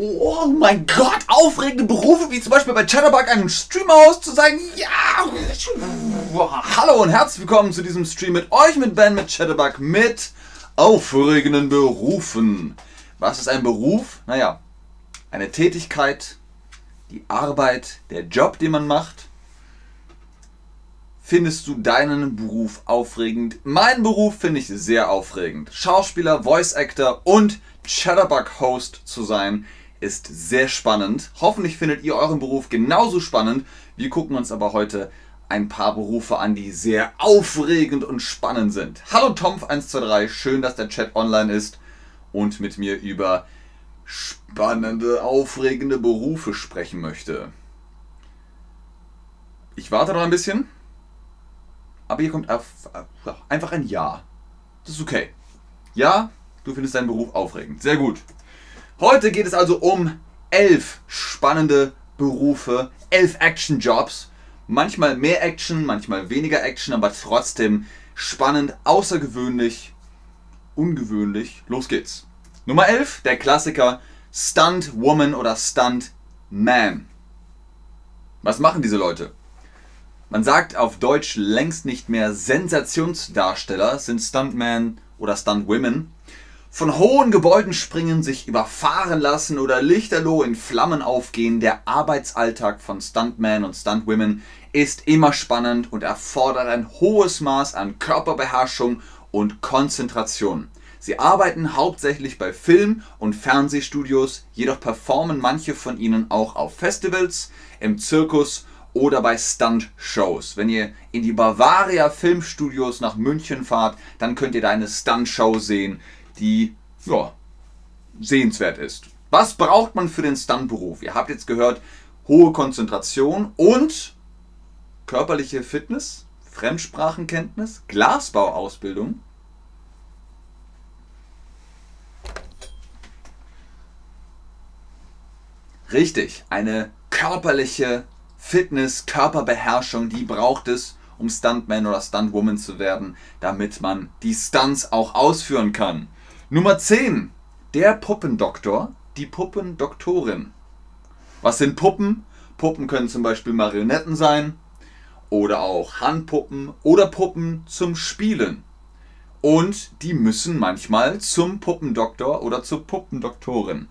Oh mein Gott, aufregende Berufe, wie zum Beispiel bei Chatterbug einem Streamhaus zu sein. Ja! Hallo und herzlich willkommen zu diesem Stream mit euch, mit Ben, mit Chatterbug, mit aufregenden Berufen. Was ist ein Beruf? Naja, eine Tätigkeit, die Arbeit, der Job, den man macht. Findest du deinen Beruf aufregend? Meinen Beruf finde ich sehr aufregend. Schauspieler, Voice Actor und Chatterbug-Host zu sein, ist sehr spannend. Hoffentlich findet ihr euren Beruf genauso spannend. Wir gucken uns aber heute ein paar Berufe an, die sehr aufregend und spannend sind. Hallo Tomf123, schön, dass der Chat online ist und mit mir über spannende, aufregende Berufe sprechen möchte. Ich warte noch ein bisschen, aber hier kommt einfach ein Ja. Das ist okay. Ja, du findest deinen Beruf aufregend. Sehr gut. Heute geht es also um elf spannende Berufe, elf Action-Jobs. Manchmal mehr Action, manchmal weniger Action, aber trotzdem spannend, außergewöhnlich, ungewöhnlich. Los geht's. Nummer 11, der Klassiker Stunt Woman oder Stunt Man. Was machen diese Leute? Man sagt auf Deutsch längst nicht mehr Sensationsdarsteller, sind Stuntman oder Stuntwomen von hohen Gebäuden springen, sich überfahren lassen oder lichterloh in Flammen aufgehen, der Arbeitsalltag von Stuntmen und Stuntwomen ist immer spannend und erfordert ein hohes Maß an Körperbeherrschung und Konzentration. Sie arbeiten hauptsächlich bei Film- und Fernsehstudios, jedoch performen manche von ihnen auch auf Festivals, im Zirkus oder bei Stunt-Shows. Wenn ihr in die Bavaria Filmstudios nach München fahrt, dann könnt ihr da eine Stunt-Show sehen die ja, sehenswert ist. Was braucht man für den Stuntberuf? Ihr habt jetzt gehört, hohe Konzentration und körperliche Fitness, Fremdsprachenkenntnis, Glasbauausbildung. Richtig, eine körperliche Fitness, Körperbeherrschung, die braucht es, um Stuntman oder Stuntwoman zu werden, damit man die Stunts auch ausführen kann. Nummer 10. Der Puppendoktor, die Puppendoktorin. Was sind Puppen? Puppen können zum Beispiel Marionetten sein oder auch Handpuppen oder Puppen zum Spielen. Und die müssen manchmal zum Puppendoktor oder zur Puppendoktorin.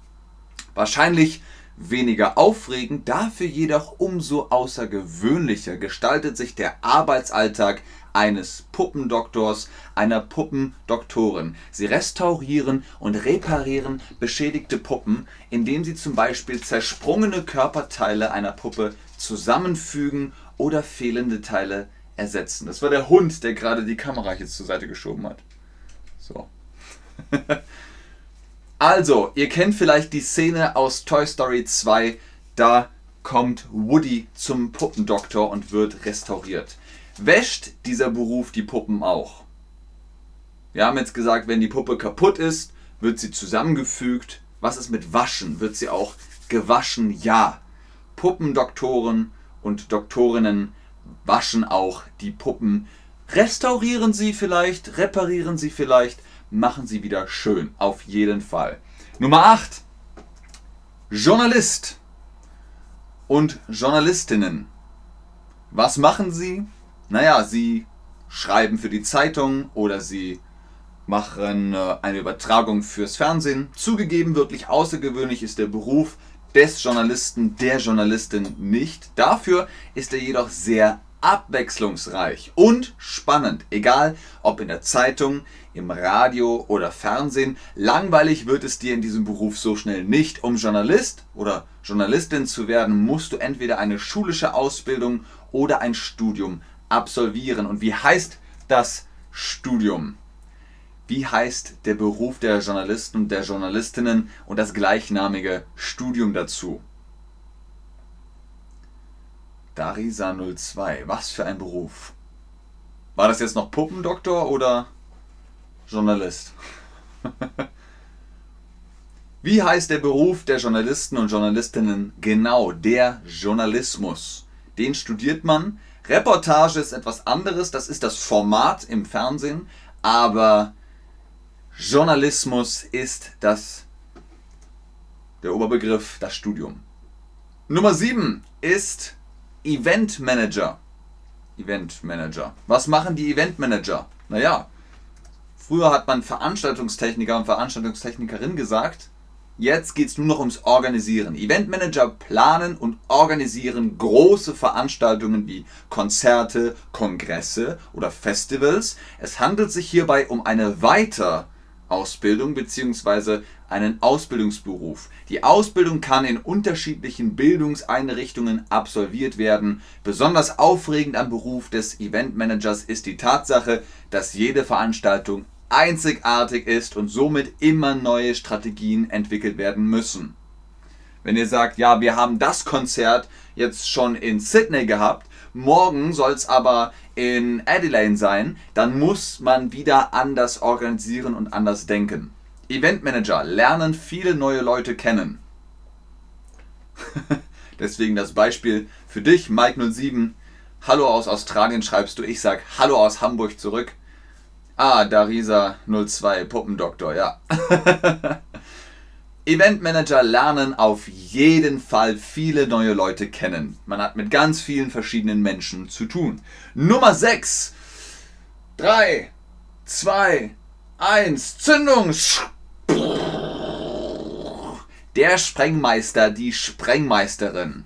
Wahrscheinlich weniger aufregend, dafür jedoch umso außergewöhnlicher gestaltet sich der Arbeitsalltag eines Puppendoktors, einer Puppendoktorin. Sie restaurieren und reparieren beschädigte Puppen, indem sie zum Beispiel zersprungene Körperteile einer Puppe zusammenfügen oder fehlende Teile ersetzen. Das war der Hund, der gerade die Kamera hier zur Seite geschoben hat. So. also, ihr kennt vielleicht die Szene aus Toy Story 2, da kommt Woody zum Puppendoktor und wird restauriert wäscht dieser Beruf die Puppen auch. Wir haben jetzt gesagt, wenn die Puppe kaputt ist, wird sie zusammengefügt. Was ist mit Waschen? Wird sie auch gewaschen? Ja. Puppendoktoren und Doktorinnen waschen auch die Puppen. Restaurieren sie vielleicht, reparieren sie vielleicht, machen sie wieder schön. Auf jeden Fall. Nummer 8. Journalist und Journalistinnen. Was machen sie? naja, sie schreiben für die Zeitung oder sie machen äh, eine Übertragung fürs Fernsehen. Zugegeben, wirklich außergewöhnlich ist der Beruf des Journalisten, der Journalistin nicht. Dafür ist er jedoch sehr abwechslungsreich und spannend, egal ob in der Zeitung, im Radio oder Fernsehen. Langweilig wird es dir in diesem Beruf so schnell nicht. Um Journalist oder Journalistin zu werden, musst du entweder eine schulische Ausbildung oder ein Studium absolvieren. Und wie heißt das Studium? Wie heißt der Beruf der Journalisten und der Journalistinnen und das gleichnamige Studium dazu? Darisa 02, was für ein Beruf. War das jetzt noch Puppendoktor oder Journalist? Wie heißt der Beruf der Journalisten und Journalistinnen genau? Der Journalismus. Den studiert man, Reportage ist etwas anderes, das ist das Format im Fernsehen, aber Journalismus ist das Der Oberbegriff das Studium. Nummer 7 ist Event Manager. Event Manager. Was machen die Event Manager? Naja, früher hat man Veranstaltungstechniker und Veranstaltungstechnikerin gesagt. Jetzt geht es nur noch ums Organisieren. Eventmanager planen und organisieren große Veranstaltungen wie Konzerte, Kongresse oder Festivals. Es handelt sich hierbei um eine Weiterausbildung bzw. einen Ausbildungsberuf. Die Ausbildung kann in unterschiedlichen Bildungseinrichtungen absolviert werden. Besonders aufregend am Beruf des Eventmanagers ist die Tatsache, dass jede Veranstaltung einzigartig ist und somit immer neue Strategien entwickelt werden müssen. Wenn ihr sagt, ja, wir haben das Konzert jetzt schon in Sydney gehabt, morgen soll es aber in Adelaide sein, dann muss man wieder anders organisieren und anders denken. Eventmanager lernen viele neue Leute kennen. Deswegen das Beispiel für dich, Mike07. Hallo aus Australien schreibst du, ich sag Hallo aus Hamburg zurück. Ah, Darisa 02, Puppendoktor, ja. Eventmanager lernen auf jeden Fall viele neue Leute kennen. Man hat mit ganz vielen verschiedenen Menschen zu tun. Nummer 6. 3, 2, 1, Zündung. Der Sprengmeister, die Sprengmeisterin.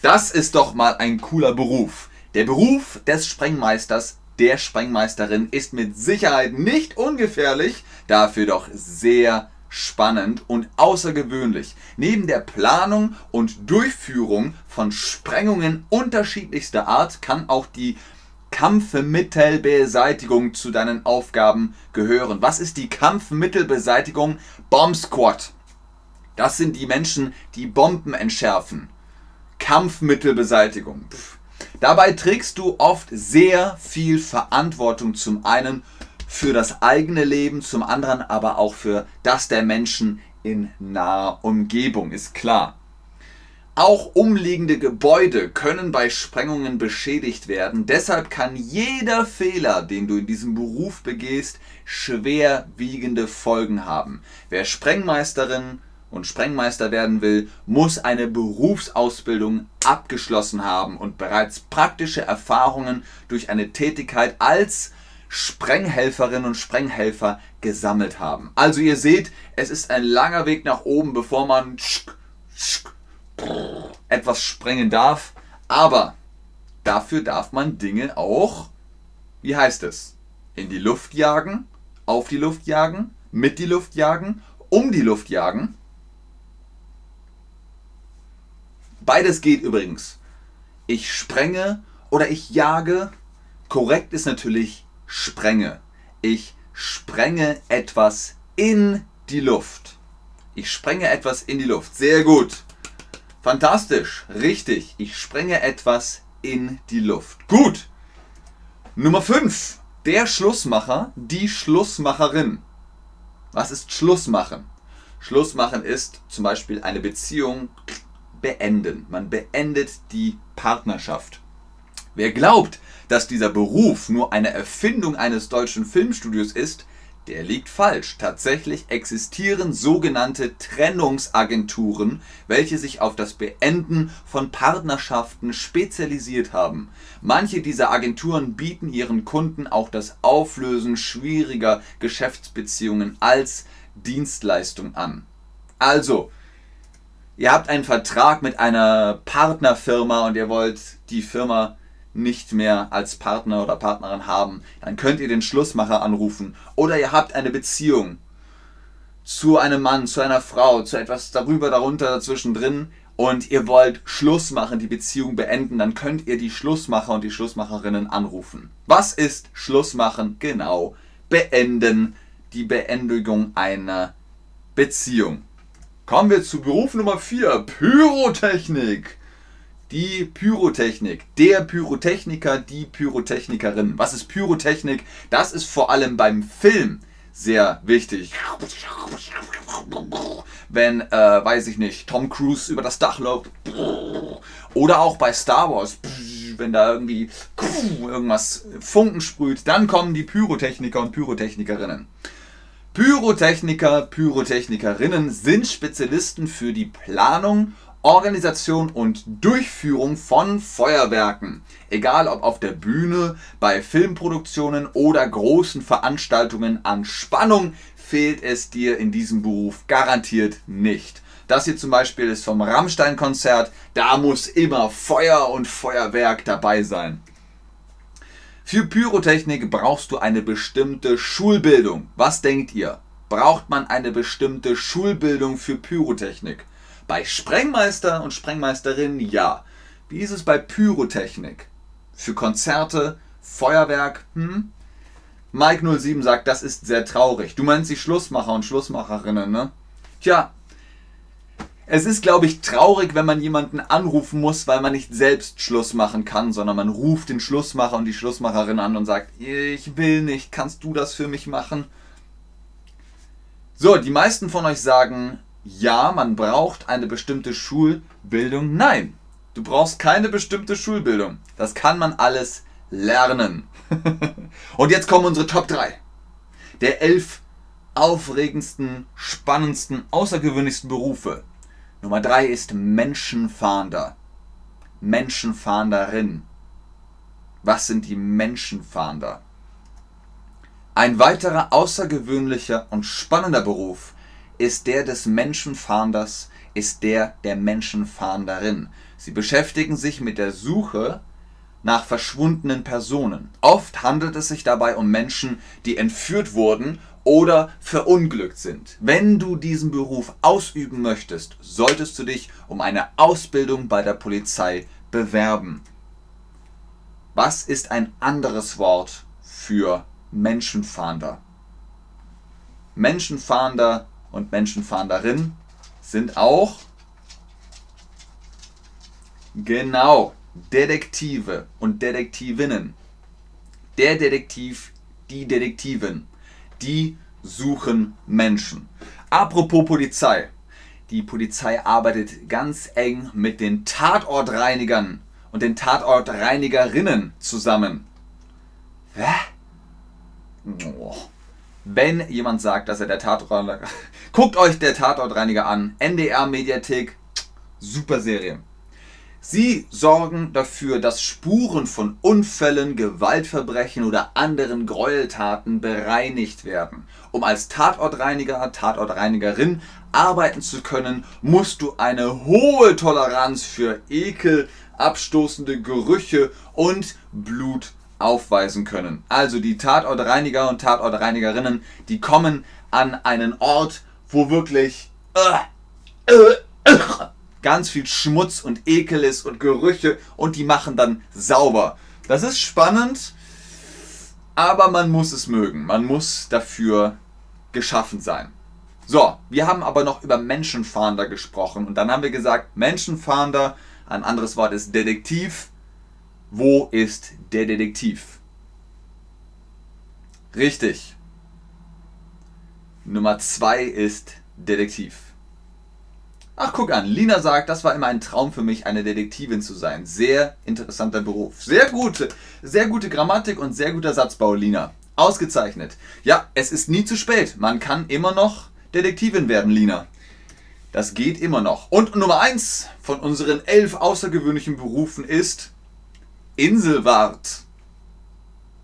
Das ist doch mal ein cooler Beruf. Der Beruf des Sprengmeisters der Sprengmeisterin ist mit Sicherheit nicht ungefährlich, dafür doch sehr spannend und außergewöhnlich. Neben der Planung und Durchführung von Sprengungen unterschiedlichster Art kann auch die Kampfmittelbeseitigung zu deinen Aufgaben gehören. Was ist die Kampfmittelbeseitigung? Bomb Squad. Das sind die Menschen, die Bomben entschärfen. Kampfmittelbeseitigung. Pff Dabei trägst du oft sehr viel Verantwortung zum einen für das eigene Leben, zum anderen aber auch für das der Menschen in naher Umgebung, ist klar. Auch umliegende Gebäude können bei Sprengungen beschädigt werden. Deshalb kann jeder Fehler, den du in diesem Beruf begehst, schwerwiegende Folgen haben. Wer Sprengmeisterin und Sprengmeister werden will, muss eine Berufsausbildung abgeschlossen haben und bereits praktische Erfahrungen durch eine Tätigkeit als Sprenghelferinnen und Sprenghelfer gesammelt haben. Also ihr seht, es ist ein langer Weg nach oben, bevor man etwas sprengen darf, aber dafür darf man Dinge auch, wie heißt es, in die Luft jagen, auf die Luft jagen, mit die Luft jagen, um die Luft jagen Beides geht übrigens. Ich sprenge oder ich jage. Korrekt ist natürlich sprenge. Ich sprenge etwas in die Luft. Ich sprenge etwas in die Luft. Sehr gut. Fantastisch. Richtig. Ich sprenge etwas in die Luft. Gut. Nummer 5. Der Schlussmacher, die Schlussmacherin. Was ist Schlussmachen? Schlussmachen ist zum Beispiel eine Beziehung beenden. Man beendet die Partnerschaft. Wer glaubt, dass dieser Beruf nur eine Erfindung eines deutschen Filmstudios ist, der liegt falsch. Tatsächlich existieren sogenannte Trennungsagenturen, welche sich auf das Beenden von Partnerschaften spezialisiert haben. Manche dieser Agenturen bieten ihren Kunden auch das Auflösen schwieriger Geschäftsbeziehungen als Dienstleistung an. Also, ihr habt einen Vertrag mit einer Partnerfirma und ihr wollt die Firma nicht mehr als Partner oder Partnerin haben, dann könnt ihr den Schlussmacher anrufen. Oder ihr habt eine Beziehung zu einem Mann, zu einer Frau, zu etwas darüber, darunter, dazwischen drin und ihr wollt Schluss machen, die Beziehung beenden, dann könnt ihr die Schlussmacher und die Schlussmacherinnen anrufen. Was ist Schlussmachen? Genau, beenden, die Beendigung einer Beziehung. Kommen wir zu Beruf Nummer 4, Pyrotechnik. Die Pyrotechnik, der Pyrotechniker, die Pyrotechnikerin. Was ist Pyrotechnik? Das ist vor allem beim Film sehr wichtig. Wenn, äh, weiß ich nicht, Tom Cruise über das Dach läuft. Oder auch bei Star Wars, wenn da irgendwie irgendwas Funken sprüht, dann kommen die Pyrotechniker und Pyrotechnikerinnen. Pyrotechniker, Pyrotechnikerinnen sind Spezialisten für die Planung, Organisation und Durchführung von Feuerwerken. Egal ob auf der Bühne, bei Filmproduktionen oder großen Veranstaltungen an Spannung fehlt es dir in diesem Beruf garantiert nicht. Das hier zum Beispiel ist vom Rammstein-Konzert. Da muss immer Feuer und Feuerwerk dabei sein. Für Pyrotechnik brauchst du eine bestimmte Schulbildung. Was denkt ihr? Braucht man eine bestimmte Schulbildung für Pyrotechnik? Bei Sprengmeister und Sprengmeisterinnen ja. Wie ist es bei Pyrotechnik? Für Konzerte, Feuerwerk? Hm? Mike 07 sagt, das ist sehr traurig. Du meinst die Schlussmacher und Schlussmacherinnen, ne? Tja, es ist, glaube ich, traurig, wenn man jemanden anrufen muss, weil man nicht selbst Schluss machen kann, sondern man ruft den Schlussmacher und die Schlussmacherin an und sagt, ich will nicht, kannst du das für mich machen? So, die meisten von euch sagen, ja, man braucht eine bestimmte Schulbildung. Nein, du brauchst keine bestimmte Schulbildung. Das kann man alles lernen. und jetzt kommen unsere Top 3. Der elf aufregendsten, spannendsten, außergewöhnlichsten Berufe. Nummer drei ist Menschenfahnder. Menschenfahnderin. Was sind die Menschenfahnder? Ein weiterer außergewöhnlicher und spannender Beruf ist der des Menschenfahnders, ist der der Menschenfahnderin. Sie beschäftigen sich mit der Suche nach verschwundenen Personen. Oft handelt es sich dabei um Menschen, die entführt wurden oder verunglückt sind. Wenn du diesen Beruf ausüben möchtest, solltest du dich um eine Ausbildung bei der Polizei bewerben. Was ist ein anderes Wort für Menschenfahnder? Menschenfahnder und Menschenfahnderin sind auch genau Detektive und Detektivinnen. Der Detektiv, die Detektivin die suchen Menschen. Apropos Polizei. Die Polizei arbeitet ganz eng mit den Tatortreinigern und den Tatortreinigerinnen zusammen. Hä? Wenn jemand sagt, dass er der Tatortreiniger... Guckt euch der Tatortreiniger an. NDR Mediathek. Super Serie. Sie sorgen dafür, dass Spuren von Unfällen, Gewaltverbrechen oder anderen Gräueltaten bereinigt werden. Um als Tatortreiniger, Tatortreinigerin arbeiten zu können, musst du eine hohe Toleranz für Ekel, abstoßende Gerüche und Blut aufweisen können. Also die Tatortreiniger und Tatortreinigerinnen, die kommen an einen Ort, wo wirklich äh, äh, äh, ganz viel Schmutz und Ekel ist und Gerüche und die machen dann sauber. Das ist spannend, aber man muss es mögen. Man muss dafür geschaffen sein. So, wir haben aber noch über Menschenfahnder gesprochen und dann haben wir gesagt, Menschenfahnder, ein anderes Wort ist Detektiv. Wo ist der Detektiv? Richtig. Nummer zwei ist Detektiv. Ach, guck an, Lina sagt, das war immer ein Traum für mich, eine Detektivin zu sein. Sehr interessanter Beruf. Sehr gute, sehr gute Grammatik und sehr guter Satzbau, Lina. Ausgezeichnet. Ja, es ist nie zu spät. Man kann immer noch Detektivin werden, Lina. Das geht immer noch. Und Nummer eins von unseren elf außergewöhnlichen Berufen ist Inselwart.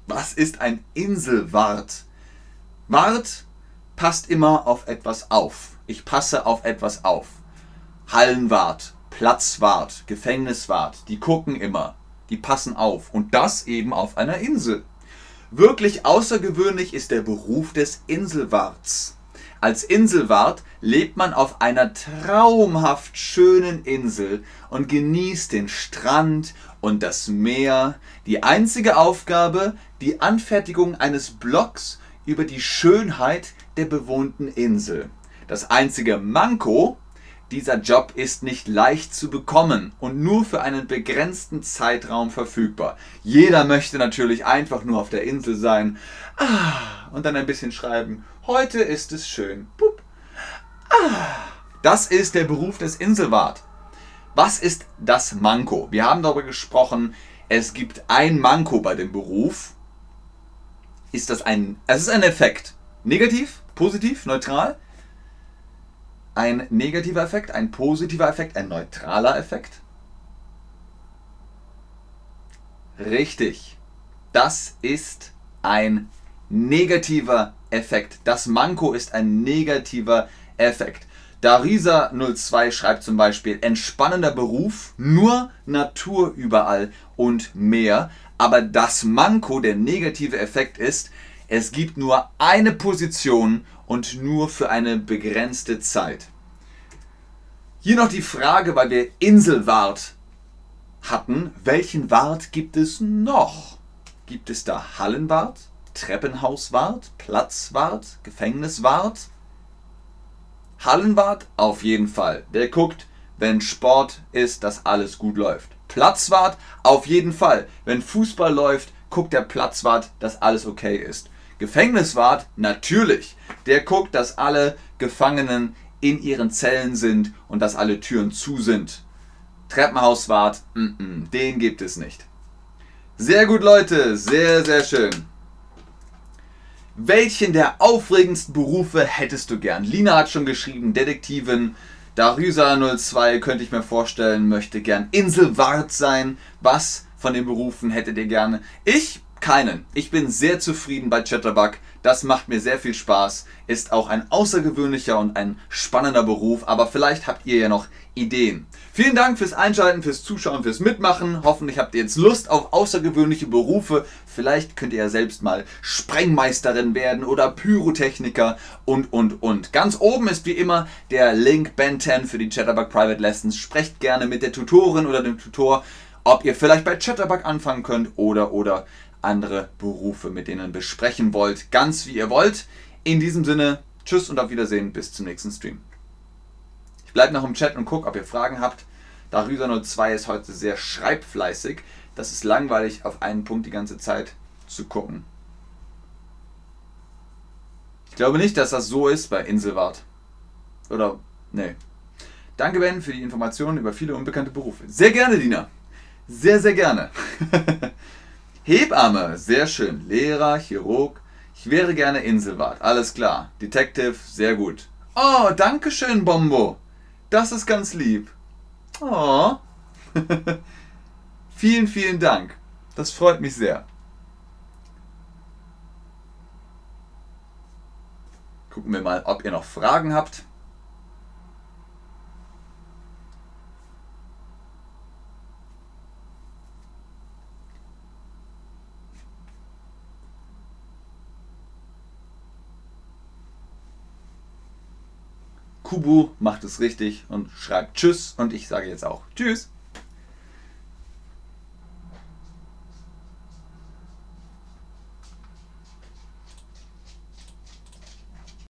Was ist ein Inselwart? Wart passt immer auf etwas auf. Ich passe auf etwas auf. Hallenwart, Platzwart, Gefängniswart, die gucken immer, die passen auf. Und das eben auf einer Insel. Wirklich außergewöhnlich ist der Beruf des Inselwarts. Als Inselwart lebt man auf einer traumhaft schönen Insel und genießt den Strand und das Meer. Die einzige Aufgabe, die Anfertigung eines Blocks über die Schönheit der bewohnten Insel. Das einzige Manko, dieser Job ist nicht leicht zu bekommen und nur für einen begrenzten Zeitraum verfügbar. Jeder möchte natürlich einfach nur auf der Insel sein ah, und dann ein bisschen schreiben. Heute ist es schön. Ah. Das ist der Beruf des Inselwart. Was ist das Manko? Wir haben darüber gesprochen, es gibt ein Manko bei dem Beruf. Ist das ein, es ist ein Effekt. Negativ Positiv, neutral. Ein negativer Effekt, ein positiver Effekt, ein neutraler Effekt. Richtig. Das ist ein negativer Effekt. Das Manko ist ein negativer Effekt. Darisa02 schreibt zum Beispiel, entspannender Beruf, nur Natur überall und mehr. Aber das Manko, der negative Effekt ist, es gibt nur eine Position und nur für eine begrenzte Zeit. Hier noch die Frage, weil wir Inselwart hatten, welchen Wart gibt es noch? Gibt es da Hallenwart, Treppenhauswart, Platzwart, Gefängniswart? Hallenwart auf jeden Fall. Der guckt, wenn Sport ist, dass alles gut läuft. Platzwart auf jeden Fall. Wenn Fußball läuft, guckt der Platzwart, dass alles okay ist. Gefängniswart natürlich. Der guckt, dass alle Gefangenen in ihren Zellen sind und dass alle Türen zu sind. Treppenhauswart, mm -mm, den gibt es nicht. Sehr gut, Leute. Sehr, sehr schön. Welchen der aufregendsten Berufe hättest du gern? Lina hat schon geschrieben, Detektivin. Darysa02 könnte ich mir vorstellen, möchte gern Inselwart sein. Was von den Berufen hättet ihr gerne? Ich keinen. Ich bin sehr zufrieden bei Chatterbug. Das macht mir sehr viel Spaß. Ist auch ein außergewöhnlicher und ein spannender Beruf, aber vielleicht habt ihr ja noch Ideen. Vielen Dank fürs Einschalten, fürs Zuschauen, fürs Mitmachen. Hoffentlich habt ihr jetzt Lust auf außergewöhnliche Berufe. Vielleicht könnt ihr ja selbst mal Sprengmeisterin werden oder Pyrotechniker und, und, und. Ganz oben ist wie immer der Link Ben 10 für die Chatterbug Private Lessons. Sprecht gerne mit der Tutorin oder dem Tutor, ob ihr vielleicht bei Chatterbug anfangen könnt oder, oder andere Berufe mit denen besprechen wollt. Ganz wie ihr wollt. In diesem Sinne, tschüss und auf Wiedersehen. Bis zum nächsten Stream. Ich bleibe noch im Chat und gucke, ob ihr Fragen habt. Darüser02 ist heute sehr schreibfleißig. Das ist langweilig, auf einen Punkt die ganze Zeit zu gucken. Ich glaube nicht, dass das so ist bei Inselwart. Oder, nee. Danke, Ben, für die Informationen über viele unbekannte Berufe. Sehr gerne, Dina. Sehr, sehr gerne. Hebamme, sehr schön. Lehrer, Chirurg. Ich wäre gerne Inselwart. Alles klar. Detective, sehr gut. Oh, danke schön, Bombo. Das ist ganz lieb. Oh. vielen, vielen Dank. Das freut mich sehr. Gucken wir mal, ob ihr noch Fragen habt. Kubu macht es richtig und schreibt Tschüss und ich sage jetzt auch Tschüss.